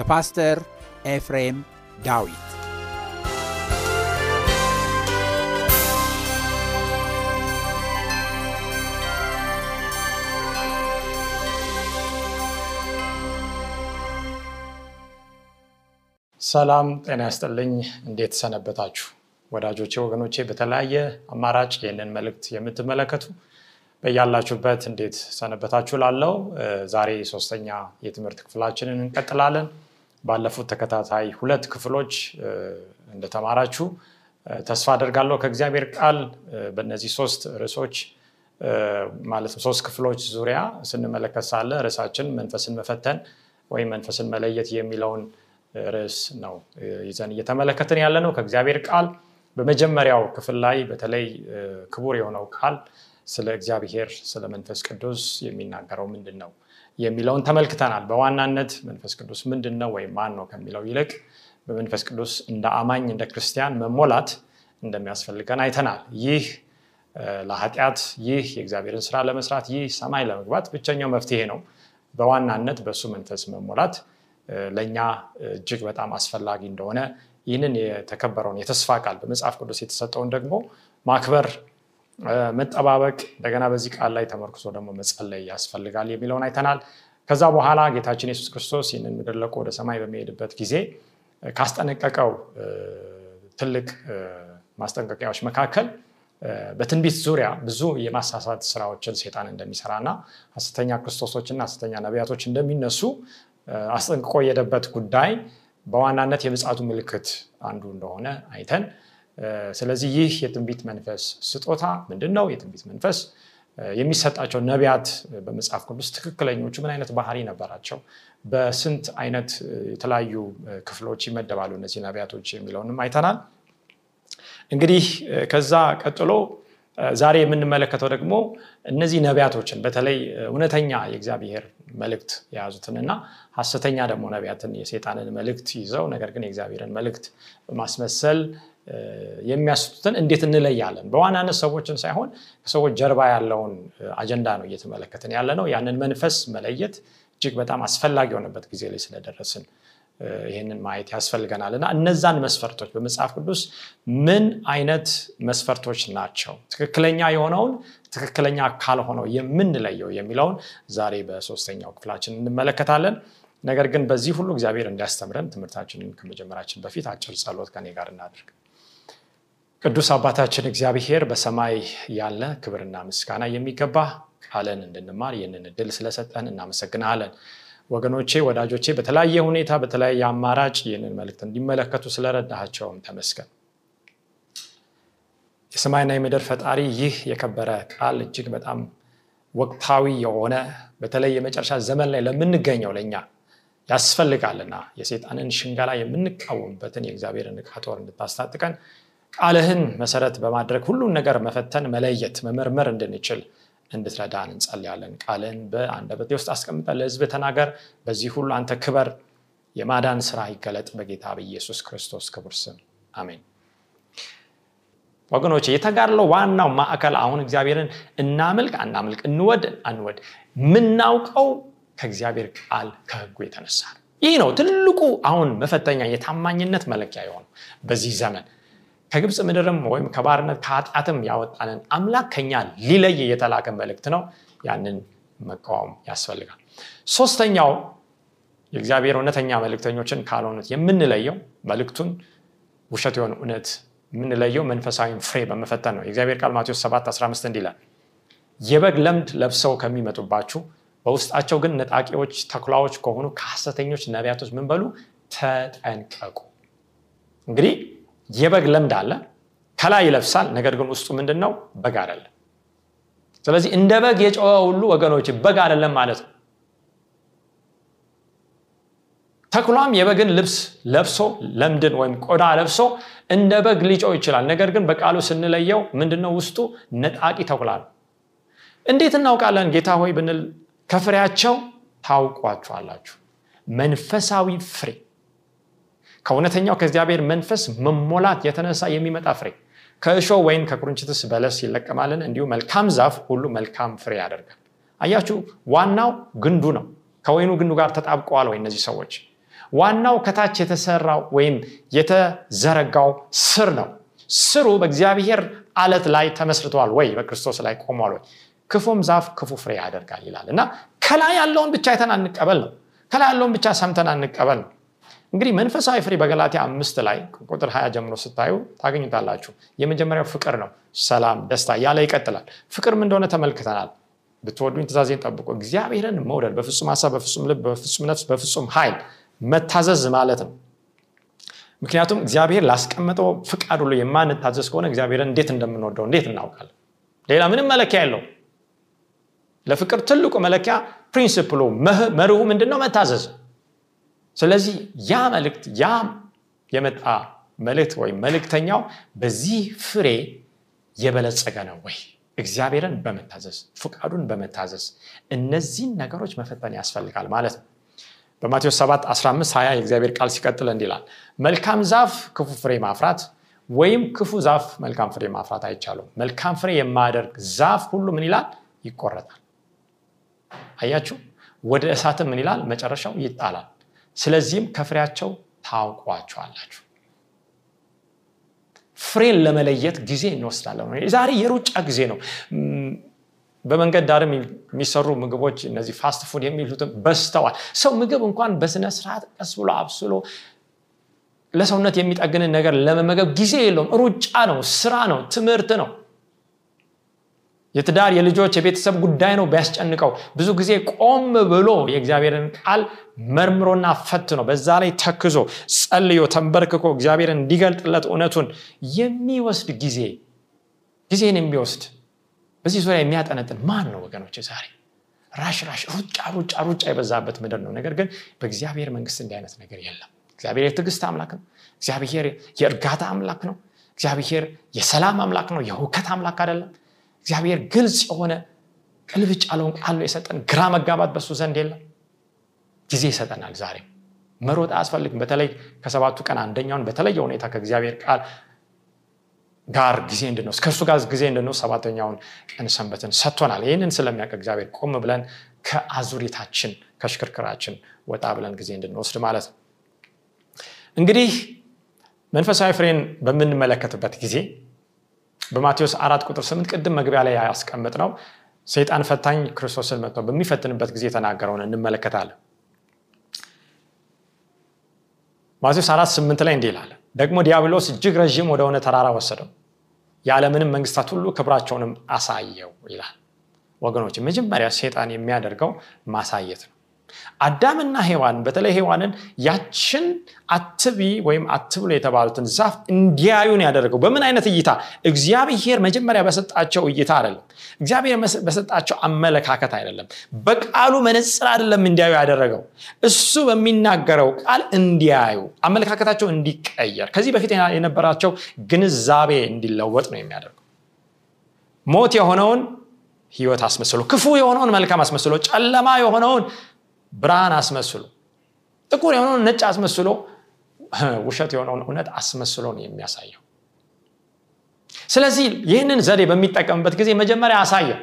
በፓስተር ኤፍሬም ዳዊት ሰላም ጤና ያስጥልኝ። እንዴት ሰነበታችሁ ወዳጆቼ፣ ወገኖቼ? በተለያየ አማራጭ ይህንን መልእክት የምትመለከቱ በያላችሁበት እንዴት ሰነበታችሁ ላለው ዛሬ ሶስተኛ የትምህርት ክፍላችንን እንቀጥላለን። ባለፉት ተከታታይ ሁለት ክፍሎች እንደተማራችሁ ተስፋ አደርጋለሁ። ከእግዚአብሔር ቃል በእነዚህ ሶስት ርዕሶች ማለት ሶስት ክፍሎች ዙሪያ ስንመለከት ሳለ ርዕሳችን መንፈስን መፈተን ወይም መንፈስን መለየት የሚለውን ርዕስ ነው ይዘን እየተመለከትን ያለ ነው ከእግዚአብሔር ቃል። በመጀመሪያው ክፍል ላይ በተለይ ክቡር የሆነው ቃል ስለ እግዚአብሔር ስለ መንፈስ ቅዱስ የሚናገረው ምንድን ነው የሚለውን ተመልክተናል። በዋናነት መንፈስ ቅዱስ ምንድን ነው ወይም ማን ነው ከሚለው ይልቅ በመንፈስ ቅዱስ እንደ አማኝ እንደ ክርስቲያን መሞላት እንደሚያስፈልገን አይተናል። ይህ ለኃጢአት፣ ይህ የእግዚአብሔርን ስራ ለመስራት፣ ይህ ሰማይ ለመግባት ብቸኛው መፍትሄ ነው። በዋናነት በእሱ መንፈስ መሞላት ለእኛ እጅግ በጣም አስፈላጊ እንደሆነ ይህንን የተከበረውን የተስፋ ቃል በመጽሐፍ ቅዱስ የተሰጠውን ደግሞ ማክበር መጠባበቅ እንደገና በዚህ ቃል ላይ ተመርክዞ ደግሞ መጸለይ ያስፈልጋል የሚለውን አይተናል። ከዛ በኋላ ጌታችን የሱስ ክርስቶስ ይህንን ምድር ለቆ ወደ ሰማይ በሚሄድበት ጊዜ ካስጠነቀቀው ትልቅ ማስጠንቀቂያዎች መካከል በትንቢት ዙሪያ ብዙ የማሳሳት ስራዎችን ሴጣን እንደሚሰራ እና ሐሰተኛ ክርስቶሶችና ሐሰተኛ ነቢያቶች እንደሚነሱ አስጠንቅቆ የሄደበት ጉዳይ በዋናነት የምጽአቱ ምልክት አንዱ እንደሆነ አይተን ስለዚህ ይህ የትንቢት መንፈስ ስጦታ ምንድን ነው? የትንቢት መንፈስ የሚሰጣቸው ነቢያት በመጽሐፍ ቅዱስ ትክክለኞቹ ምን አይነት ባህሪ ነበራቸው? በስንት አይነት የተለያዩ ክፍሎች ይመደባሉ እነዚህ ነቢያቶች የሚለውንም አይተናል። እንግዲህ ከዛ ቀጥሎ ዛሬ የምንመለከተው ደግሞ እነዚህ ነቢያቶችን በተለይ እውነተኛ የእግዚአብሔር መልእክት የያዙትንና ሐሰተኛ ደግሞ ነቢያትን የሴጣንን መልእክት ይዘው ነገር ግን የእግዚአብሔርን መልእክት በማስመሰል የሚያስቱትን እንዴት እንለያለን? በዋናነት ሰዎችን ሳይሆን ከሰዎች ጀርባ ያለውን አጀንዳ ነው እየተመለከትን ያለ ነው። ያንን መንፈስ መለየት እጅግ በጣም አስፈላጊ የሆነበት ጊዜ ላይ ስለደረስን ይህንን ማየት ያስፈልገናል እና እነዛን መስፈርቶች በመጽሐፍ ቅዱስ ምን አይነት መስፈርቶች ናቸው ትክክለኛ የሆነውን ትክክለኛ ካልሆነው የምንለየው የሚለውን ዛሬ በሶስተኛው ክፍላችን እንመለከታለን። ነገር ግን በዚህ ሁሉ እግዚአብሔር እንዲያስተምረን ትምህርታችንን ከመጀመራችን በፊት አጭር ጸሎት ከኔ ጋር እናድርግ። ቅዱስ አባታችን እግዚአብሔር በሰማይ ያለ ክብርና ምስጋና የሚገባ ቃለን እንድንማር ይህንን እድል ስለሰጠን እናመሰግናለን። ወገኖቼ፣ ወዳጆቼ በተለያየ ሁኔታ በተለያየ አማራጭ ይህንን መልእክት እንዲመለከቱ ስለረዳሃቸውም ተመስገን። የሰማይና የምድር ፈጣሪ ይህ የከበረ ቃል እጅግ በጣም ወቅታዊ የሆነ በተለይ የመጨረሻ ዘመን ላይ ለምንገኘው ለእኛ ያስፈልጋልና የሴጣንን ሽንገላ የምንቃወምበትን የእግዚአብሔርን ዕቃ እንድታስታጥቀን ቃልህን መሰረት በማድረግ ሁሉን ነገር መፈተን መለየት መመርመር እንድንችል እንድትረዳን እንጸልያለን። ቃልህን በአንደበቴ ውስጥ አስቀምጠ ለህዝብ ተናገር። በዚህ ሁሉ አንተ ክበር። የማዳን ስራ ይገለጥ በጌታ በኢየሱስ ክርስቶስ ክቡር ስም። አሜን። ወገኖች የተጋድለው ዋናው ማዕከል አሁን እግዚአብሔርን እናምልክ አናምልክ እንወድ አንወድ የምናውቀው ከእግዚአብሔር ቃል ከህጉ የተነሳ ይህ ነው ትልቁ አሁን መፈተኛ የታማኝነት መለኪያ የሆነው በዚህ ዘመን ከግብፅ ምድርም ወይም ከባርነት ከኃጢአትም ያወጣንን አምላክ ከኛ ሊለይ የተላከ መልእክት ነው። ያንን መቃወም ያስፈልጋል። ሶስተኛው የእግዚአብሔር እውነተኛ መልእክተኞችን ካልሆኑት የምንለየው መልእክቱን ውሸት የሆነ እውነት የምንለየው መንፈሳዊ ፍሬ በመፈተን ነው። የእግዚአብሔር ቃል ማቴዎስ 7 15 እንዲላል የበግ ለምድ ለብሰው ከሚመጡባችሁ በውስጣቸው ግን ነጣቂዎች ተኩላዎች ከሆኑ ከሐሰተኞች ነቢያቶች ምን በሉ? ተጠንቀቁ። እንግዲህ የበግ ለምድ አለ ከላይ ይለብሳል ነገር ግን ውስጡ ምንድን ነው በግ አይደለም። ስለዚህ እንደ በግ የጨወ ሁሉ ወገኖች በግ አይደለም ማለት ነው። ተኩላም የበግን ልብስ ለብሶ ለምድን ወይም ቆዳ ለብሶ እንደ በግ ሊጮው ይችላል። ነገር ግን በቃሉ ስንለየው ምንድነው? ውስጡ ነጣቂ ተኩላ ነው። እንዴት እናውቃለን? ጌታ ሆይ ብንል ከፍሬያቸው ታውቋቸዋላችሁ። መንፈሳዊ ፍሬ ከእውነተኛው ከእግዚአብሔር መንፈስ መሞላት የተነሳ የሚመጣ ፍሬ። ከእሾ ወይም ከቁርንችትስ በለስ ይለቀማልን? እንዲሁ መልካም ዛፍ ሁሉ መልካም ፍሬ ያደርጋል። አያችሁ ዋናው ግንዱ ነው። ከወይኑ ግንዱ ጋር ተጣብቀዋል ወይ እነዚህ ሰዎች? ዋናው ከታች የተሰራው ወይም የተዘረጋው ስር ነው። ስሩ በእግዚአብሔር አለት ላይ ተመስርተዋል ወይ? በክርስቶስ ላይ ቆሟል ወይ? ክፉም ዛፍ ክፉ ፍሬ ያደርጋል ይላል። እና ከላይ ያለውን ብቻ አይተን አንቀበል ነው። ከላይ ያለውን ብቻ ሰምተን አንቀበል ነው እንግዲህ መንፈሳዊ ፍሬ በገላትያ አምስት ላይ ቁጥር ሀያ ጀምሮ ስታዩ ታገኙታላችሁ። የመጀመሪያው ፍቅር ነው። ሰላም ደስታ እያለ ይቀጥላል። ፍቅርም እንደሆነ ተመልክተናል። ብትወዱኝ ትእዛዜን ጠብቆ እግዚአብሔርን መውደድ በፍጹም ሀሳብ በፍጹም ልብ በፍጹም ነፍስ በፍጹም ኃይል መታዘዝ ማለት ነው። ምክንያቱም እግዚአብሔር ላስቀመጠው ፍቃድ ሁሉ የማንታዘዝ ከሆነ እግዚአብሔርን እንዴት እንደምንወደው እንዴት እናውቃለን? ሌላ ምንም መለኪያ የለው ለፍቅር ትልቁ መለኪያ ፕሪንስፕሉ መርሁ ምንድነው? መታዘዝ ስለዚህ ያ መልእክት ያ የመጣ መልእክት ወይም መልእክተኛው በዚህ ፍሬ የበለጸገ ነው ወይ? እግዚአብሔርን በመታዘዝ ፍቃዱን በመታዘዝ እነዚህን ነገሮች መፈተን ያስፈልጋል ማለት ነው። በማቴዎስ 7 15 20 የእግዚአብሔር ቃል ሲቀጥል እንዲላል መልካም ዛፍ ክፉ ፍሬ ማፍራት ወይም ክፉ ዛፍ መልካም ፍሬ ማፍራት አይቻሉም መልካም ፍሬ የማያደርግ ዛፍ ሁሉ ምን ይላል? ይቆረጣል. አያችሁ? ወደ እሳትም ምን ይላል? መጨረሻው ይጣላል ስለዚህም ከፍሬያቸው ታውቋቸዋላችሁ። ፍሬን ለመለየት ጊዜ እንወስዳለን። ዛሬ የሩጫ ጊዜ ነው። በመንገድ ዳርም የሚሰሩ ምግቦች እነዚህ fast food የሚሉትም በዝተዋል ሰው ምግብ እንኳን በስነ ስርዓት ቀስ ብሎ አብስሎ ለሰውነት የሚጠግንን ነገር ለመመገብ ጊዜ የለውም። ሩጫ ነው ስራ ነው ትምህርት ነው የትዳር የልጆች የቤተሰብ ጉዳይ ነው ቢያስጨንቀው። ብዙ ጊዜ ቆም ብሎ የእግዚአብሔርን ቃል መርምሮና ፈት ነው በዛ ላይ ተክዞ ጸልዮ ተንበርክኮ እግዚአብሔርን እንዲገልጥለት እውነቱን የሚወስድ ጊዜ ጊዜን የሚወስድ በዚህ ዙሪያ የሚያጠነጥን ማን ነው ወገኖች ዛሬ ራሽ ራሽ ሩጫ ሩጫ ሩጫ የበዛበት ምድር ነው። ነገር ግን በእግዚአብሔር መንግስት እንዲህ አይነት ነገር የለም። እግዚአብሔር የትዕግስት አምላክ ነው። እግዚአብሔር የእርጋታ አምላክ ነው። እግዚአብሔር የሰላም አምላክ ነው። የሁከት አምላክ አይደለም እግዚአብሔር ግልጽ የሆነ ቅልብጭ ያለውን ቃል የሰጠን። ግራ መጋባት በሱ ዘንድ የለም። ጊዜ ይሰጠናል ዛሬም። መሮጥ አያስፈልግም። በተለይ ከሰባቱ ቀን አንደኛውን በተለየ ሁኔታ ከእግዚአብሔር ቃል ጋር ጊዜ እንድንወስድ ከእርሱ ጋር ጊዜ እንድንወስድ ሰባተኛውን ቀን ሰንበትን ሰጥቶናል። ይህንን ስለሚያውቅ እግዚአብሔር ቆም ብለን ከአዙሪታችን ከሽክርክራችን ወጣ ብለን ጊዜ እንድንወስድ ማለት ነው። እንግዲህ መንፈሳዊ ፍሬን በምንመለከትበት ጊዜ በማቴዎስ አራት ቁጥር ስምንት ቅድም መግቢያ ላይ ያስቀምጥ ነው ሰይጣን ፈታኝ ክርስቶስን መጥቶ በሚፈትንበት ጊዜ የተናገረውን እንመለከታለን። ማቴዎስ አራት ስምንት ላይ እንዲህ ይላል ደግሞ ዲያብሎስ እጅግ ረዥም ወደሆነ ተራራ ወሰደው የዓለምንም መንግስታት ሁሉ ክብራቸውንም አሳየው ይላል። ወገኖች መጀመሪያ ሴጣን የሚያደርገው ማሳየት ነው አዳምና ሔዋን በተለይ ሔዋንን ያችን አትቢ ወይም አትብሎ የተባሉትን ዛፍ እንዲያዩን ያደረገው በምን አይነት እይታ? እግዚአብሔር መጀመሪያ በሰጣቸው እይታ አይደለም። እግዚአብሔር በሰጣቸው አመለካከት አይደለም። በቃሉ መነፅር አይደለም እንዲያዩ ያደረገው። እሱ በሚናገረው ቃል እንዲያዩ አመለካከታቸው እንዲቀየር ከዚህ በፊት የነበራቸው ግንዛቤ እንዲለወጥ ነው የሚያደርገው። ሞት የሆነውን ህይወት አስመስሎ ክፉ የሆነውን መልካም አስመስሎ ጨለማ የሆነውን ብርሃን አስመስሎ ጥቁር የሆነውን ነጭ አስመስሎ ውሸት የሆነውን እውነት አስመስሎ ነው የሚያሳየው። ስለዚህ ይህንን ዘዴ በሚጠቀምበት ጊዜ መጀመሪያ አሳየው።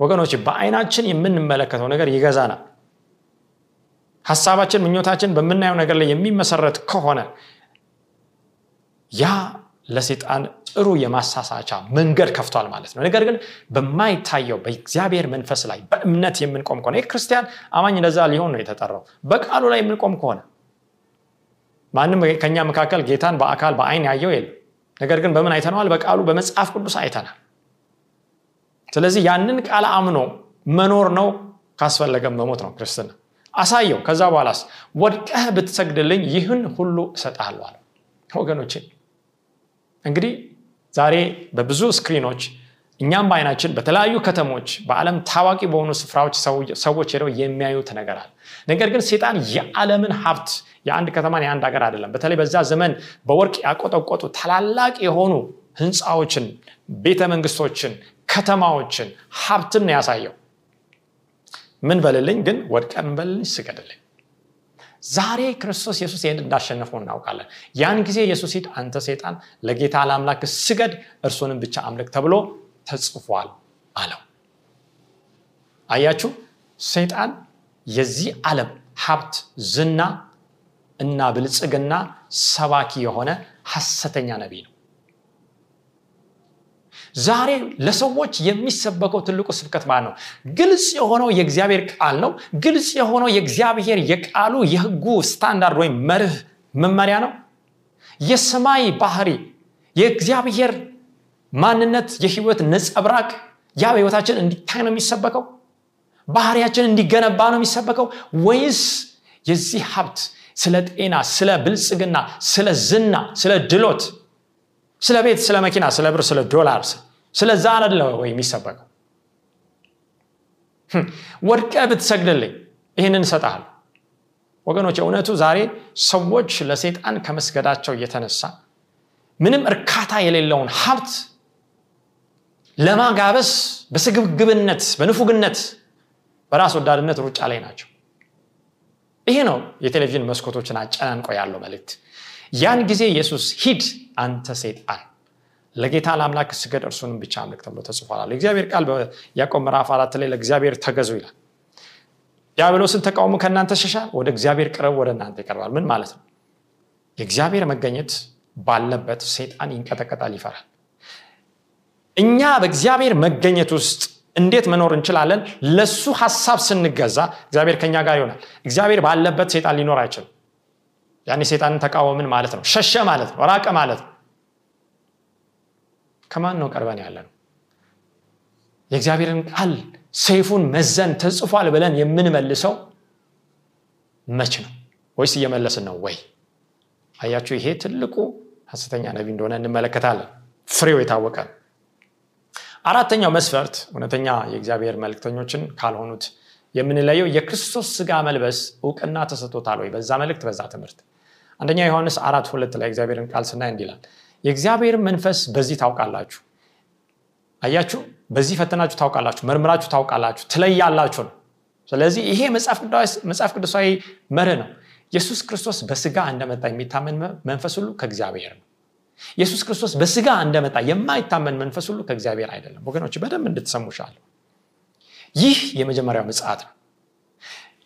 ወገኖች በአይናችን የምንመለከተው ነገር ይገዛናል። ሀሳባችን ምኞታችን በምናየው ነገር ላይ የሚመሰረት ከሆነ ያ ለሴጣን ጥሩ የማሳሳቻ መንገድ ከፍቷል ማለት ነው። ነገር ግን በማይታየው በእግዚአብሔር መንፈስ ላይ በእምነት የምንቆም ከሆነ ይህ ክርስቲያን አማኝ እንደዛ ሊሆን ነው የተጠራው። በቃሉ ላይ የምንቆም ከሆነ ማንም ከኛ መካከል ጌታን በአካል በአይን ያየው የለም። ነገር ግን በምን አይተነዋል? በቃሉ በመጽሐፍ ቅዱስ አይተናል። ስለዚህ ያንን ቃል አምኖ መኖር ነው ካስፈለገም መሞት ነው ክርስትና። አሳየው። ከዛ በኋላስ ወድቀህ ብትሰግድልኝ ይህን ሁሉ እሰጥሃለሁ አለ። እንግዲህ ዛሬ በብዙ screen ኦች እኛም በአይናችን በተለያዩ ከተሞች በዓለም ታዋቂ በሆኑ ስፍራዎች ሰዎች ሄደው የሚያዩት ነገር አለ። ነገር ግን ሴጣን የዓለምን ሀብት የአንድ ከተማን የአንድ ሀገር አይደለም። በተለይ በዛ ዘመን በወርቅ ያቆጠቆጡ ታላላቅ የሆኑ ህንፃዎችን ቤተ መንግስቶችን ከተማዎችን ሀብትን ያሳየው። ምን በልልኝ ግን ወድቀ ምን በልልኝ ስገድልኝ ዛሬ ክርስቶስ ኢየሱስ ይህን እንዳሸነፈው እናውቃለን። ያን ጊዜ ኢየሱስ ሂድ አንተ ሴጣን ለጌታ ለአምላክ ስገድ እርሱንም ብቻ አምልክ ተብሎ ተጽፏል አለው። አያችሁ? ሰይጣን የዚህ ዓለም ሀብት ዝና እና ብልጽግና ሰባኪ የሆነ ሐሰተኛ ነቢይ ነው ዛሬ ለሰዎች የሚሰበከው ትልቁ ስብከት ማለት ነው? ግልጽ የሆነው የእግዚአብሔር ቃል ነው። ግልጽ የሆነው የእግዚአብሔር የቃሉ የህጉ ስታንዳርድ ወይም መርህ መመሪያ ነው። የሰማይ ባህሪ የእግዚአብሔር ማንነት የህይወት ነጸብራቅ ያ በህይወታችን እንዲታይ ነው የሚሰበከው? ባህሪያችን እንዲገነባ ነው የሚሰበከው? ወይስ የዚህ ሀብት ስለ ጤና ስለ ብልጽግና ስለ ዝና ስለ ድሎት ስለ ቤት ስለ መኪና ስለ ብር ስለ ዶላር ስለዛ አደለ ወይ የሚሰበቀው ወድቀ ብትሰግድልኝ ይህንን እሰጥሃል ወገኖች እውነቱ ዛሬ ሰዎች ለሴጣን ከመስገዳቸው የተነሳ ምንም እርካታ የሌለውን ሀብት ለማጋበስ በስግብግብነት በንፉግነት በራስ ወዳድነት ሩጫ ላይ ናቸው። ይሄ ነው የቴሌቪዥን መስኮቶችን አጨናንቆ ያለው መልእክት ያን ጊዜ ኢየሱስ ሂድ አንተ ሴጣን ለጌታ ለአምላክ ስገድ እርሱንም ብቻ አምልክ ተብሎ ተጽፏል እግዚአብሔር ቃል በያዕቆብ ምዕራፍ አራት ላይ ለእግዚአብሔር ተገዙ ይላል። ዲያብሎስን ተቃውሞ ከእናንተ ሸሻል ወደ እግዚአብሔር ቅረብ ወደ እናንተ ይቀርባል። ምን ማለት ነው? የእግዚአብሔር መገኘት ባለበት ሴጣን ይንቀጠቀጣል ይፈራል። እኛ በእግዚአብሔር መገኘት ውስጥ እንዴት መኖር እንችላለን? ለሱ ሀሳብ ስንገዛ እግዚአብሔር ከኛ ጋር ይሆናል። እግዚአብሔር ባለበት ሴጣን ሊኖር አይችልም ያኔ ሴጣንን ተቃወምን ማለት ነው። ሸሸ ማለት ነው። ራቀ ማለት ነው። ከማን ነው ቀርበን ያለ ነው የእግዚአብሔርን ቃል ሰይፉን መዘን ተጽፏል ብለን የምንመልሰው መች ነው? ወይስ እየመለስን ነው ወይ? አያችሁ ይሄ ትልቁ ሐሰተኛ ነቢ እንደሆነ እንመለከታለን። ፍሬው የታወቀ አራተኛው መስፈርት እውነተኛ የእግዚአብሔር መልክተኞችን ካልሆኑት የምንለየው የክርስቶስ ስጋ መልበስ እውቅና ተሰጥቶታል ወይ? በዛ መልእክት በዛ ትምህርት አንደኛ ዮሐንስ አራት ሁለት ላይ እግዚአብሔርን ቃል ስናይ እንዲላል የእግዚአብሔር መንፈስ በዚህ ታውቃላችሁ። አያችሁ? በዚህ ፈተናችሁ ታውቃላችሁ መርምራችሁ ታውቃላችሁ ትለያላችሁ ነው። ስለዚህ ይሄ መጽሐፍ ቅዱሳዊ መርህ ነው። ኢየሱስ ክርስቶስ በስጋ እንደመጣ የሚታመን መንፈስ ሁሉ ከእግዚአብሔር ነው። ኢየሱስ ክርስቶስ በስጋ እንደመጣ የማይታመን መንፈስ ሁሉ ከእግዚአብሔር አይደለም። ወገኖች በደንብ እንድትሰሙሻለሁ ይህ የመጀመሪያው ምጽት ነው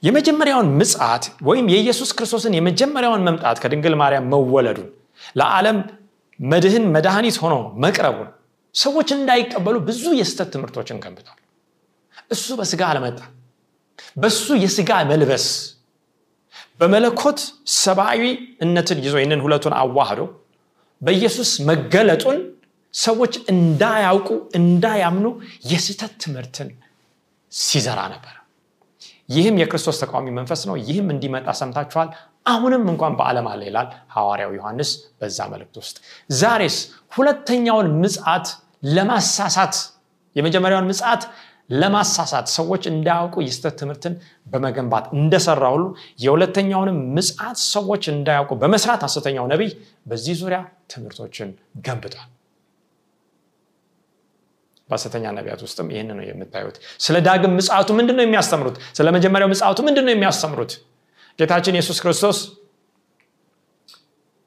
የመጀመሪያውን ምጽት ወይም የኢየሱስ ክርስቶስን የመጀመሪያውን መምጣት ከድንግል ማርያም መወለዱን ለዓለም መድህን መድኃኒት ሆኖ መቅረቡን ሰዎች እንዳይቀበሉ ብዙ የስተት ትምህርቶችን ገንብቷል እሱ በስጋ አለመጣ በሱ የስጋ መልበስ በመለኮት ሰብአዊነትን ይዞ ይህንን ሁለቱን አዋህዶ በኢየሱስ መገለጡን ሰዎች እንዳያውቁ እንዳያምኑ የስተት ትምህርትን ሲዘራ ነበር ይህም የክርስቶስ ተቃዋሚ መንፈስ ነው። ይህም እንዲመጣ ሰምታችኋል። አሁንም እንኳን በዓለም አለ ይላል ሐዋርያው ዮሐንስ በዛ መልእክት ውስጥ። ዛሬስ ሁለተኛውን ምጽት ለማሳሳት የመጀመሪያውን ምጽት ለማሳሳት ሰዎች እንዳያውቁ የስተት ትምህርትን በመገንባት እንደሰራ ሁሉ የሁለተኛውንም ምጽት ሰዎች እንዳያውቁ በመስራት ሐሰተኛው ነቢይ በዚህ ዙሪያ ትምህርቶችን ገንብቷል በሐሰተኛ ነቢያት ውስጥም ይህን ነው የምታዩት። ስለ ዳግም ምጽቱ ምንድን ነው የሚያስተምሩት? ስለ መጀመሪያው ምጽቱ ምንድን የሚያስተምሩት? ጌታችን ኢየሱስ ክርስቶስ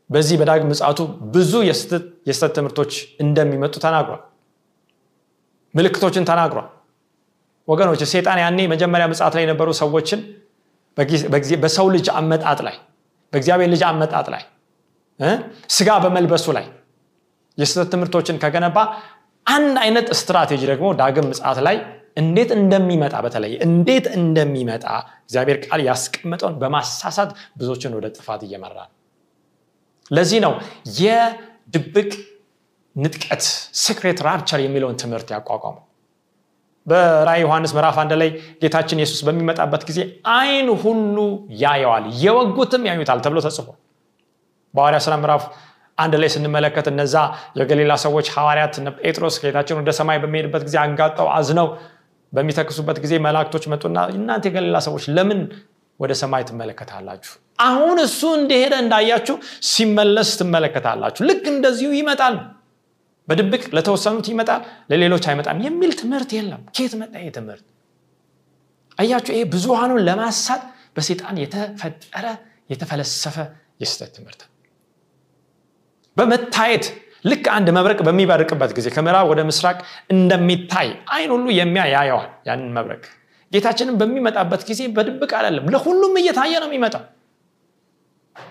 በዚህ በዳግም ምጽቱ ብዙ የስተት ትምህርቶች እንደሚመጡ ተናግሯል። ምልክቶችን ተናግሯል። ወገኖች ሴጣን ያኔ መጀመሪያ ምጽት ላይ የነበሩ ሰዎችን በሰው ልጅ አመጣጥ ላይ በእግዚአብሔር ልጅ አመጣጥ ላይ ስጋ በመልበሱ ላይ የስተት ትምህርቶችን ከገነባ አንድ አይነት ስትራቴጂ ደግሞ ዳግም ምጽት ላይ እንዴት እንደሚመጣ በተለይ እንዴት እንደሚመጣ እግዚአብሔር ቃል ያስቀመጠውን በማሳሳት ብዙዎችን ወደ ጥፋት እየመራ ለዚህ ነው የድብቅ ንጥቀት secret rapture የሚለውን ትምህርት ያቋቋመው። በራእይ ዮሐንስ ምዕራፍ አንድ ላይ ጌታችን ኢየሱስ በሚመጣበት ጊዜ አይን ሁሉ ያየዋል የወጉትም ያዩታል ተብሎ ተጽፏል። በሐዋርያ ስራ ምዕራፍ አንድ ላይ ስንመለከት እነዛ የገሊላ ሰዎች ሐዋርያት ጴጥሮስ ጌታችን ወደ ሰማይ በሚሄድበት ጊዜ አንጋጠው አዝነው በሚተክዙበት ጊዜ መላእክቶች መጡና እናንተ የገሊላ ሰዎች ለምን ወደ ሰማይ ትመለከታላችሁ? አሁን እሱ እንደሄደ እንዳያችሁ ሲመለስ ትመለከታላችሁ። ልክ እንደዚሁ ይመጣል በድብቅ ለተወሰኑት ይመጣል ለሌሎች አይመጣም የሚል ትምህርት የለም። ኬት መጣ ይህ ትምህርት? አያችሁ ይሄ ብዙሃኑን ለማሳት በሴጣን የተፈጠረ የተፈለሰፈ የስተት ትምህርት በመታየት ልክ አንድ መብረቅ በሚበርቅበት ጊዜ ከምዕራብ ወደ ምስራቅ እንደሚታይ አይን ሁሉ የሚያ ያየዋል ያንን መብረቅ። ጌታችንን በሚመጣበት ጊዜ በድብቅ አይደለም ለሁሉም እየታየ ነው የሚመጣው።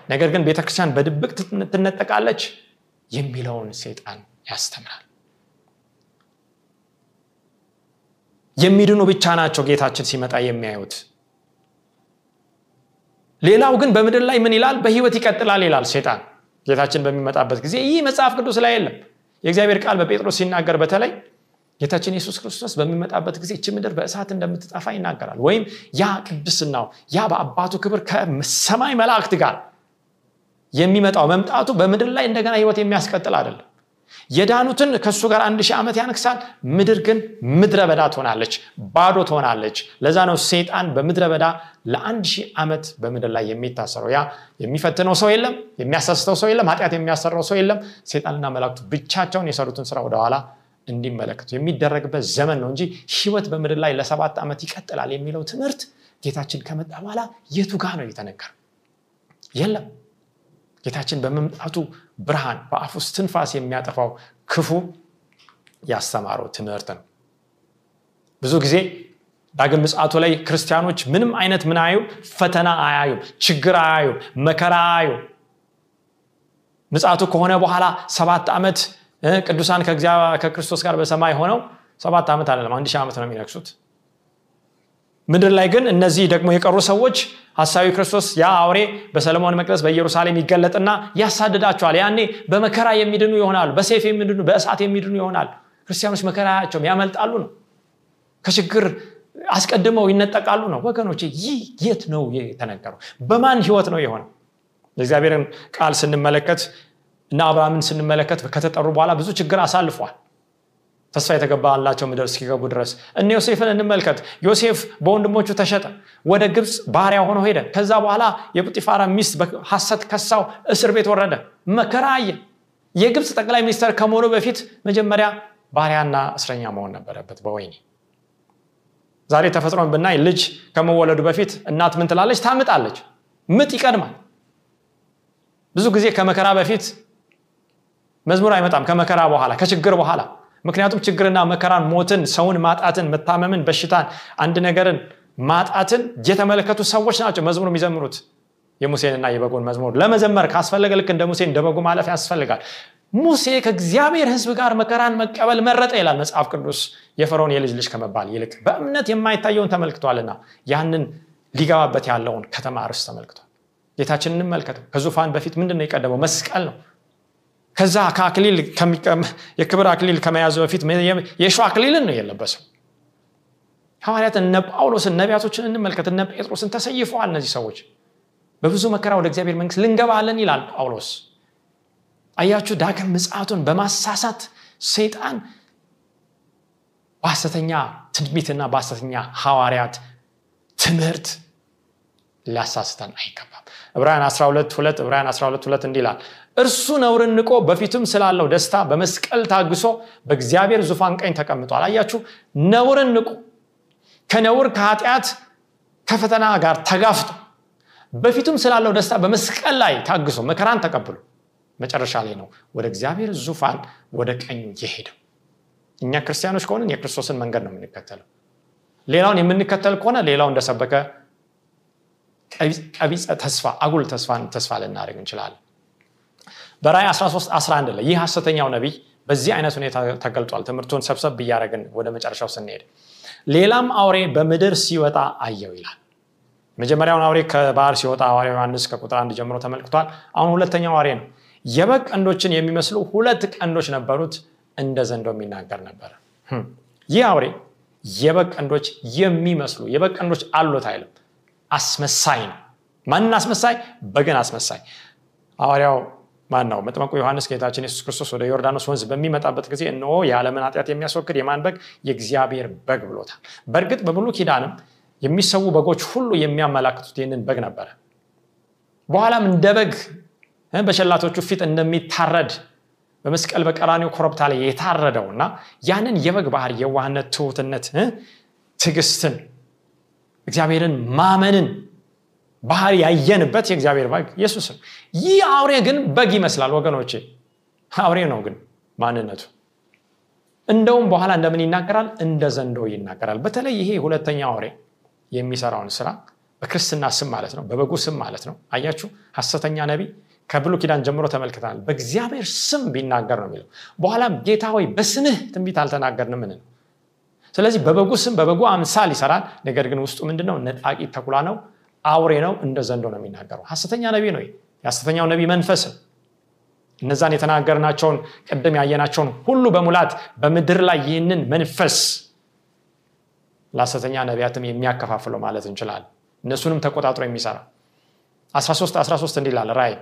ነገር ግን ቤተክርስቲያን በድብቅ ትነጠቃለች የሚለውን ሴጣን ያስተምራል። የሚድኑ ብቻ ናቸው ጌታችን ሲመጣ የሚያዩት። ሌላው ግን በምድር ላይ ምን ይላል? በህይወት ይቀጥላል ይላል ሴጣን ጌታችን በሚመጣበት ጊዜ ይህ መጽሐፍ ቅዱስ ላይ የለም። የእግዚአብሔር ቃል በጴጥሮስ ሲናገር በተለይ ጌታችን ኢየሱስ ክርስቶስ በሚመጣበት ጊዜ እች ምድር በእሳት እንደምትጠፋ ይናገራል። ወይም ያ ቅድስናው ያ በአባቱ ክብር ከሰማይ መላእክት ጋር የሚመጣው መምጣቱ በምድር ላይ እንደገና ህይወት የሚያስቀጥል አይደለም የዳኑትን ከእሱ ጋር አንድ ሺህ ዓመት ያነግሳል። ምድር ግን ምድረ በዳ ትሆናለች ባዶ ትሆናለች። ለዛ ነው ሴጣን በምድረ በዳ ለአንድ ሺህ ዓመት በምድር ላይ የሚታሰረው። ያ የሚፈትነው ሰው የለም የሚያሳስተው ሰው የለም ኃጢአት የሚያሰራው ሰው የለም። ሴጣንና መላእክቱ ብቻቸውን የሰሩትን ስራ ወደኋላ እንዲመለከቱ የሚደረግበት ዘመን ነው እንጂ ህይወት በምድር ላይ ለሰባት ዓመት ይቀጥላል የሚለው ትምህርት ጌታችን ከመጣ በኋላ የቱ ጋ ነው የተነገረው? የለም። ጌታችን በመምጣቱ ብርሃን ውስጥ ትንፋስ የሚያጠፋው ክፉ ያስተማረው ትምህርት ነው። ብዙ ጊዜ ዳግም ምጽአቱ ላይ ክርስቲያኖች ምንም አይነት ምን አዩ ፈተና አያዩም ችግር አያዩም መከራ አያዩ ምጽአቱ ከሆነ በኋላ ሰባት ዓመት ቅዱሳን ከክርስቶስ ጋር በሰማይ ሆነው ሰባት ዓመት አይደለም አንድ ሺህ ዓመት ነው የሚነግሱት ምድር ላይ ግን እነዚህ ደግሞ የቀሩ ሰዎች ሀሳዊ ክርስቶስ ያ አውሬ በሰለሞን መቅደስ በኢየሩሳሌም ይገለጥና ያሳድዳቸዋል። ያኔ በመከራ የሚድኑ ይሆናሉ በሴፍ የሚድኑ በእሳት የሚድኑ ይሆናል ክርስቲያኖች መከራ ያመልጣሉ ነው። ከችግር አስቀድመው ይነጠቃሉ ነው። ወገኖች ይህ የት ነው የተነገረው? በማን ህይወት ነው የሆነው? የእግዚአብሔርን ቃል ስንመለከት እና አብርሃምን ስንመለከት ከተጠሩ በኋላ ብዙ ችግር አሳልፏል ተስፋ የተገባላቸው ምድር እስኪገቡ ድረስ። እነ ዮሴፍን እንመልከት። ዮሴፍ በወንድሞቹ ተሸጠ ወደ ግብፅ ባሪያ ሆኖ ሄደ። ከዛ በኋላ የጲጢፋራ ሚስት ሀሰት ከሳው እስር ቤት ወረደ መከራ አየ። የግብፅ ጠቅላይ ሚኒስተር ከመሆኑ በፊት መጀመሪያ ባሪያና እስረኛ መሆን ነበረበት በወይኔ ዛሬ ተፈጥሮን ብናይ ልጅ ከመወለዱ በፊት እናት ምን ትላለች? ታምጣለች። ምጥ ይቀድማል። ብዙ ጊዜ ከመከራ በፊት መዝሙር አይመጣም። ከመከራ በኋላ ከችግር በኋላ ምክንያቱም ችግርና መከራን ሞትን ሰውን ማጣትን መታመምን በሽታን አንድ ነገርን ማጣትን የተመለከቱ ሰዎች ናቸው መዝሙር የሚዘምሩት። የሙሴንና የበጎን መዝሙር ለመዘመር ካስፈለገ ልክ እንደ ሙሴ እንደ በጉ ማለፍ ያስፈልጋል። ሙሴ ከእግዚአብሔር ህዝብ ጋር መከራን መቀበል መረጠ ይላል መጽሐፍ ቅዱስ። የፈርዖን የልጅ ልጅ ከመባል ይልቅ በእምነት የማይታየውን ተመልክቷልና ያንን ሊገባበት ያለውን ከተማ ርስ ተመልክቷል። ጌታችን እንመልከተው። ከዙፋን በፊት ምንድን ነው የቀደመው? መስቀል ነው ከዛ ከአክሊል የክብር አክሊል ከመያዙ በፊት የሸ አክሊልን ነው የለበሰው። ሐዋርያትን እነ ጳውሎስን ነቢያቶችን እንመልከት። እነ ጴጥሮስን ተሰይፈዋል እነዚህ ሰዎች። በብዙ መከራ ወደ እግዚአብሔር መንግስት ልንገባለን ይላል ጳውሎስ። አያችሁ ዳግም ምጽአቱን በማሳሳት ሰይጣን በሐሰተኛ ትንቢትና በሐሰተኛ ሐዋርያት ትምህርት ሊያሳስተን አይገባም። ዕብራውያን 12 2 ዕብራውያን 12 2 እንዲህ ይላል እርሱ ነውርን ንቆ በፊቱም ስላለው ደስታ በመስቀል ታግሶ በእግዚአብሔር ዙፋን ቀኝ ተቀምጧል። አያችሁ? ነውርን ንቁ ከነውር ከኃጢአት ከፈተና ጋር ተጋፍጦ በፊቱም ስላለው ደስታ በመስቀል ላይ ታግሶ መከራን ተቀብሎ መጨረሻ ላይ ነው ወደ እግዚአብሔር ዙፋን ወደ ቀኙ የሄደው። እኛ ክርስቲያኖች ከሆንን የክርስቶስን መንገድ ነው የምንከተለው። ሌላውን የምንከተል ከሆነ ሌላው እንደሰበከ ቀቢፀ ተስፋ አጉል ተስፋን ተስፋ ልናደርግ እንችላለን በራይ 13 11 ላይ ይህ ሐሰተኛው ነቢይ በዚህ አይነት ሁኔታ ተገልጧል። ትምህርቱን ሰብሰብ ብያደረግን ወደ መጨረሻው ስንሄድ ሌላም አውሬ በምድር ሲወጣ አየው ይላል። መጀመሪያውን አውሬ ከባህር ሲወጣ ሐዋርያው ዮሐንስ ከቁጥር አንድ ጀምሮ ተመልክቷል። አሁን ሁለተኛው አውሬ ነው። የበግ ቀንዶችን የሚመስሉ ሁለት ቀንዶች ነበሩት እንደ ዘንዶ የሚናገር ነበር። ይህ አውሬ የበግ ቀንዶች የሚመስሉ የበግ ቀንዶች አሉት አይልም። አስመሳይ ነው። ማንን አስመሳይ? በግን አስመሳይ። ሐዋርያው ማን ነው? መጥመቁ ዮሐንስ ጌታችን የሱስ ክርስቶስ ወደ ዮርዳኖስ ወንዝ በሚመጣበት ጊዜ እነሆ የዓለምን ኃጢአት የሚያስወግድ የማን በግ የእግዚአብሔር በግ ብሎታል። በእርግጥ በብሉ ኪዳንም የሚሰዉ በጎች ሁሉ የሚያመላክቱት ይህንን በግ ነበረ። በኋላም እንደ በግ በሸላቶቹ ፊት እንደሚታረድ በመስቀል በቀራኒው ኮረብታ ላይ የታረደው እና ያንን የበግ ባህር የዋህነት ትሁትነት ትግስትን እግዚአብሔርን ማመንን ባህር ያየንበት የእግዚአብሔር በግ ኢየሱስ ነው ይህ አውሬ ግን በግ ይመስላል ወገኖቼ። አውሬ ነው ግን ማንነቱ። እንደውም በኋላ እንደምን ይናገራል? እንደ ዘንዶ ይናገራል። በተለይ ይሄ ሁለተኛ አውሬ የሚሰራውን ስራ በክርስትና ስም ማለት ነው በበጉ ስም ማለት ነው። አያችሁ? ሐሰተኛ ነቢ ከብሉ ኪዳን ጀምሮ ተመልክተናል። በእግዚአብሔር ስም ቢናገር ነው የሚለው። በኋላም ጌታ ሆይ በስምህ ትንቢት አልተናገርን ምን ስለዚህ በበጉ ስም በበጉ አምሳል ይሰራል። ነገር ግን ውስጡ ምንድነው? ነጣቂ ተኩላ ነው አውሬ ነው እንደ ዘንዶ ነው የሚናገረው። ሐሰተኛ ነቢ ነው የሐሰተኛው ነቢ መንፈስ እነዛን የተናገርናቸውን ቅድም ያየናቸውን ሁሉ በሙላት በምድር ላይ ይህንን መንፈስ ለሐሰተኛ ነቢያትም የሚያከፋፍለው ማለት እንችላል እነሱንም ተቆጣጥሮ የሚሰራ 13 13 እንዲላል ራይ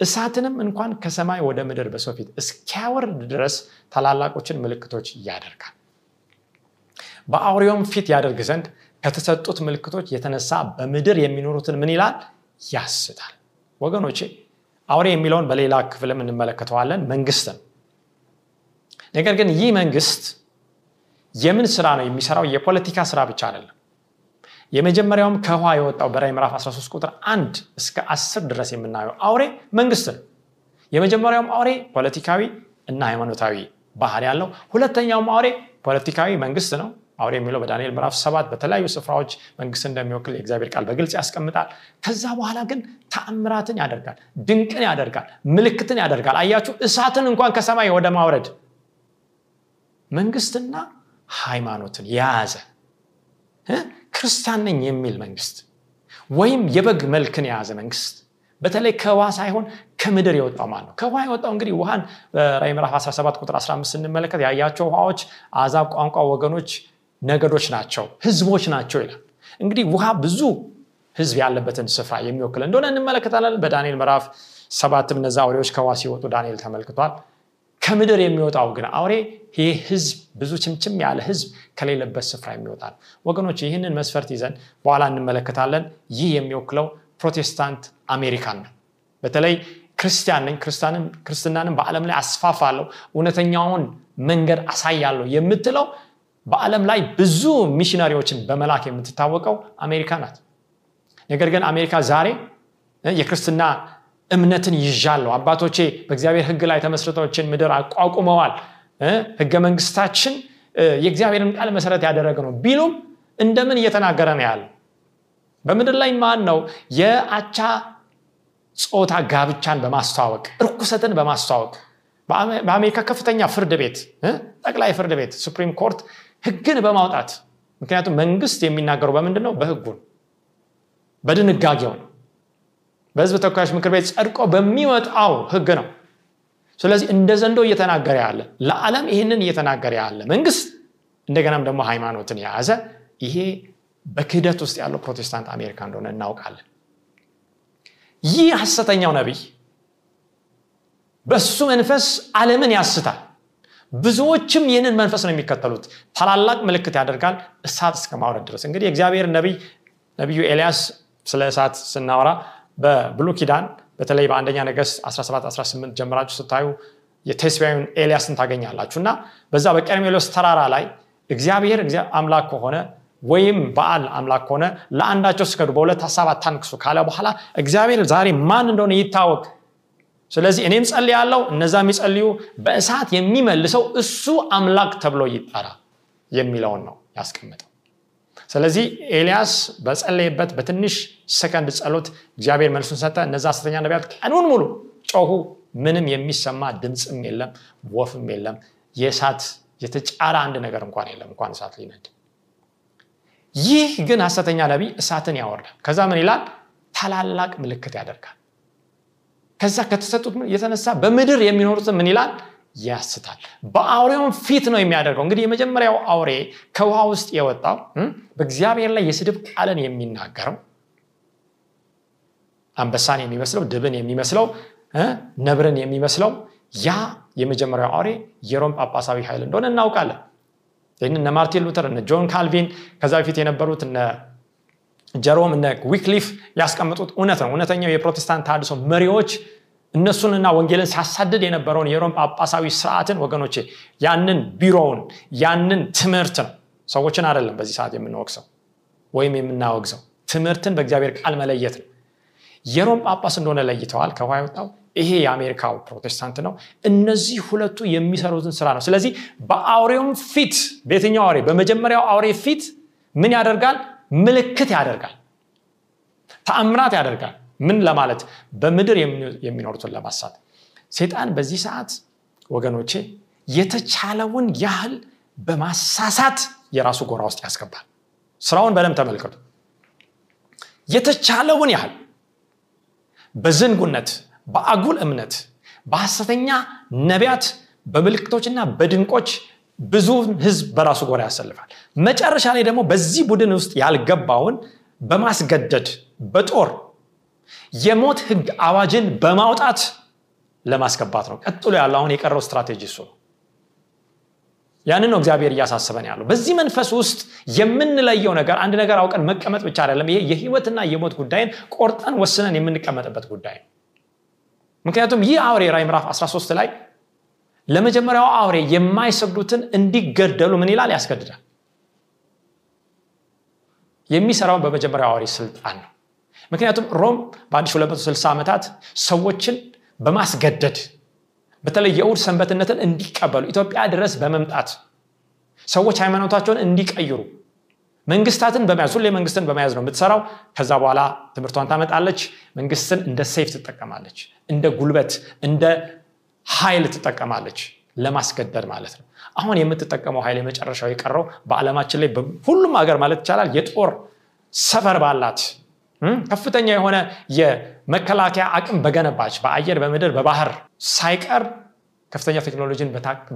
እሳትንም እንኳን ከሰማይ ወደ ምድር በሰው ፊት እስኪያወርድ ድረስ ታላላቆችን ምልክቶች ያደርጋል። በአውሬውም ፊት ያደርግ ዘንድ ከተሰጡት ምልክቶች የተነሳ በምድር የሚኖሩትን ምን ይላል? ያስታል። ወገኖቼ አውሬ የሚለውን በሌላ ክፍልም እንመለከተዋለን። መንግስት ነው። ነገር ግን ይህ መንግስት የምን ስራ ነው የሚሰራው? የፖለቲካ ስራ ብቻ አይደለም። የመጀመሪያውም ከውሃ የወጣው በራይ ምዕራፍ 13 ቁጥር 1 እስከ 10 ድረስ የምናየው አውሬ መንግስት ነው። የመጀመሪያውም አውሬ ፖለቲካዊ እና ሃይማኖታዊ ባህር ያለው ሁለተኛውም አውሬ ፖለቲካዊ መንግስት ነው አውሬ የሚለው በዳንኤል ምዕራፍ ሰባት በተለያዩ ስፍራዎች መንግስት እንደሚወክል የእግዚአብሔር ቃል በግልጽ ያስቀምጣል። ከዛ በኋላ ግን ተአምራትን ያደርጋል ድንቅን ያደርጋል ምልክትን ያደርጋል። አያችሁ እሳትን እንኳን ከሰማይ ወደ ማውረድ መንግስትና ሃይማኖትን የያዘ ክርስቲያን ነኝ የሚል መንግስት ወይም የበግ መልክን የያዘ መንግስት በተለይ ከውሃ ሳይሆን ከምድር የወጣው ማን ነው? ከውሃ የወጣው እንግዲህ ውሃን በራይ ምዕራፍ 17 ቁጥር 15 ስንመለከት ያያቸው ውሃዎች አዛብ ቋንቋ ወገኖች ነገዶች ናቸው ህዝቦች ናቸው ይላል። እንግዲህ ውሃ ብዙ ህዝብ ያለበትን ስፍራ የሚወክል እንደሆነ እንመለከታለን። በዳንኤል ምዕራፍ ሰባትም እነዛ አውሬዎች ከውሃ ሲወጡ ዳንኤል ተመልክቷል። ከምድር የሚወጣው ግን አውሬ ይህ ህዝብ ብዙ ችምችም ያለ ህዝብ ከሌለበት ስፍራ የሚወጣ ነው ወገኖች ይህንን መስፈርት ይዘን በኋላ እንመለከታለን። ይህ የሚወክለው ፕሮቴስታንት አሜሪካን ነው። በተለይ ክርስቲያን ነኝ ክርስትናንም በዓለም ላይ አስፋፋለሁ እውነተኛውን መንገድ አሳያለሁ የምትለው በዓለም ላይ ብዙ ሚሽነሪዎችን በመላክ የምትታወቀው አሜሪካ ናት። ነገር ግን አሜሪካ ዛሬ የክርስትና እምነትን ይዣለሁ። አባቶቼ በእግዚአብሔር ህግ ላይ ተመስርቶችን ምድር አቋቁመዋል። ህገ መንግስታችን የእግዚአብሔርን ቃል መሰረት ያደረገ ነው ቢሉም እንደምን እየተናገረ ነው ያለ በምድር ላይ ማን ነው የአቻ ጾታ ጋብቻን በማስተዋወቅ እርኩሰትን በማስተዋወቅ በአሜሪካ ከፍተኛ ፍርድ ቤት ጠቅላይ ፍርድ ቤት Supreme Court ህግን በማውጣት። ምክንያቱም መንግስት የሚናገረው በምንድን ነው። በህጉ በድንጋጌው ነው። በህዝብ ተወካዮች ምክር ቤት ጸድቆ በሚወጣው ህግ ነው። ስለዚህ እንደ ዘንዶ እየተናገረ ያለ ለዓለም ይህንን እየተናገረ ያለ መንግስት እንደገናም ደግሞ ሃይማኖትን የያዘ ይሄ በክህደት ውስጥ ያለው ፕሮቴስታንት አሜሪካ እንደሆነ እናውቃለን። ይህ ሐሰተኛው ነቢይ በሱ መንፈስ ዓለምን ያስታል። ብዙዎችም ይህንን መንፈስ ነው የሚከተሉት። ታላላቅ ምልክት ያደርጋል። እሳት እስከ ማውረድ ድረስ እንግዲህ እግዚአብሔር ነቢይ ነቢዩ ኤልያስ ስለ እሳት ስናወራ በብሉ ኪዳን በተለይ በአንደኛ ነገስት 17 18 ጀምራችሁ ስታዩ የቴስቢያዊን ኤልያስን ታገኛላችሁ እና በዛ በቀርሜሎስ ተራራ ላይ እግዚአብሔር አምላክ ከሆነ ወይም በዓል አምላክ ከሆነ ለአንዳቸው ስገዱ በሁለት ሀሳብ አታንክሱ ካለ በኋላ እግዚአብሔር ዛሬ ማን እንደሆነ ይታወቅ ስለዚህ እኔም ጸልይ ያለው እነዛ የሚጸልዩ በእሳት የሚመልሰው እሱ አምላክ ተብሎ ይጠራ የሚለውን ነው ያስቀምጠው ስለዚህ ኤልያስ በጸለየበት በትንሽ ሰከንድ ጸሎት እግዚአብሔር መልሱን ሰጠ። እነዛ ሐሰተኛ ነቢያት ቀኑን ሙሉ ጮሁ ምንም የሚሰማ ድምፅም የለም ወፍም የለም የእሳት የተጫረ አንድ ነገር እንኳን የለም እንኳን እሳት ሊነድ። ይህ ግን ሐሰተኛ ነቢይ እሳትን ያወርዳል። ከዛ ምን ይላል? ታላላቅ ምልክት ያደርጋል ከዛ ከተሰጡት የተነሳ በምድር የሚኖሩትን ምን ይላል? ያስታል። በአውሬውን ፊት ነው የሚያደርገው። እንግዲህ የመጀመሪያው አውሬ ከውሃ ውስጥ የወጣው በእግዚአብሔር ላይ የስድብ ቃልን የሚናገረው አንበሳን የሚመስለው ድብን የሚመስለው ነብርን የሚመስለው ያ የመጀመሪያው አውሬ የሮም ጳጳሳዊ ኃይል እንደሆነ እናውቃለን። ይህን እነ ማርቲን ሉተር እነ ጆን ካልቪን ከዛ በፊት የነበሩት እነ ጀሮም እነ ዊክሊፍ ያስቀመጡት እውነት ነው። እውነተኛው የፕሮቴስታንት ታድሶ መሪዎች እነሱንና ወንጌልን ሲያሳድድ የነበረውን የሮም ጳጳሳዊ ስርዓትን ወገኖቼ ያንን ቢሮውን ያንን ትምህርት ነው ሰዎችን አይደለም በዚህ ሰዓት የምንወቅሰው ወይም የምናወግዘው ትምህርትን በእግዚአብሔር ቃል መለየት ነው። የሮም ጳጳስ እንደሆነ ለይተዋል። ከውሃ የወጣው ይሄ የአሜሪካው ፕሮቴስታንት ነው። እነዚህ ሁለቱ የሚሰሩትን ስራ ነው። ስለዚህ በአውሬውም ፊት በየትኛው አውሬ? በመጀመሪያው አውሬ ፊት ምን ያደርጋል ምልክት ያደርጋል። ተአምራት ያደርጋል። ምን ለማለት? በምድር የሚኖሩትን ለማሳት። ሴጣን በዚህ ሰዓት ወገኖቼ የተቻለውን ያህል በማሳሳት የራሱ ጎራ ውስጥ ያስገባል። ስራውን በደም ተመልከቱ። የተቻለውን ያህል በዝንጉነት በአጉል እምነት በሐሰተኛ ነቢያት በምልክቶችና በድንቆች ብዙ ህዝብ በራሱ ጎራ ያሰልፋል። መጨረሻ ላይ ደግሞ በዚህ ቡድን ውስጥ ያልገባውን በማስገደድ በጦር የሞት ህግ አዋጅን በማውጣት ለማስገባት ነው። ቀጥሎ ያለው አሁን የቀረው ስትራቴጂ እሱ ነው። ያንን ነው እግዚአብሔር እያሳስበን ያለው። በዚህ መንፈስ ውስጥ የምንለየው ነገር አንድ ነገር አውቀን መቀመጥ ብቻ አይደለም። ይሄ የህይወትና የሞት ጉዳይን ቆርጠን ወስነን የምንቀመጥበት ጉዳይ ነው። ምክንያቱም ይህ አውሬ ራይ ምዕራፍ 13 ላይ ለመጀመሪያው አውሬ የማይሰግዱትን እንዲገደሉ ምን ይላል? ያስገድዳል። የሚሰራውን በመጀመሪያው አውሬ ስልጣን ነው። ምክንያቱም ሮም በ1260 ዓመታት ሰዎችን በማስገደድ በተለይ የእሁድ ሰንበትነትን እንዲቀበሉ ኢትዮጵያ ድረስ በመምጣት ሰዎች ሃይማኖታቸውን እንዲቀይሩ መንግስታትን በመያዝ ሁሌ መንግስትን በመያዝ ነው የምትሰራው። ከዛ በኋላ ትምህርቷን ታመጣለች። መንግስትን እንደ ሴፍ ትጠቀማለች። እንደ ጉልበት እንደ ኃይል ትጠቀማለች ለማስገደድ ማለት ነው። አሁን የምትጠቀመው ኃይል የመጨረሻው የቀረው በዓለማችን ላይ ሁሉም ሀገር ማለት ይቻላል የጦር ሰፈር ባላት ከፍተኛ የሆነ የመከላከያ አቅም በገነባች በአየር በምድር በባህር ሳይቀር ከፍተኛ ቴክኖሎጂን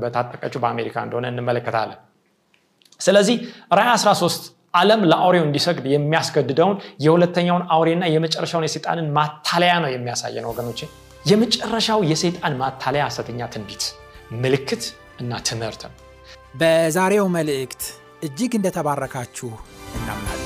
በታጠቀችው በአሜሪካ እንደሆነ እንመለከታለን። ስለዚህ ራይ 13 ዓለም ለአውሬው እንዲሰግድ የሚያስገድደውን የሁለተኛውን አውሬና የመጨረሻውን የሴጣንን ማታለያ ነው የሚያሳየን ወገኖች የመጨረሻው የሴጣን ማታለያ ሐሰተኛ ትንቢት ምልክት እና ትምህርት ነው። በዛሬው መልእክት እጅግ እንደተባረካችሁ እናምናል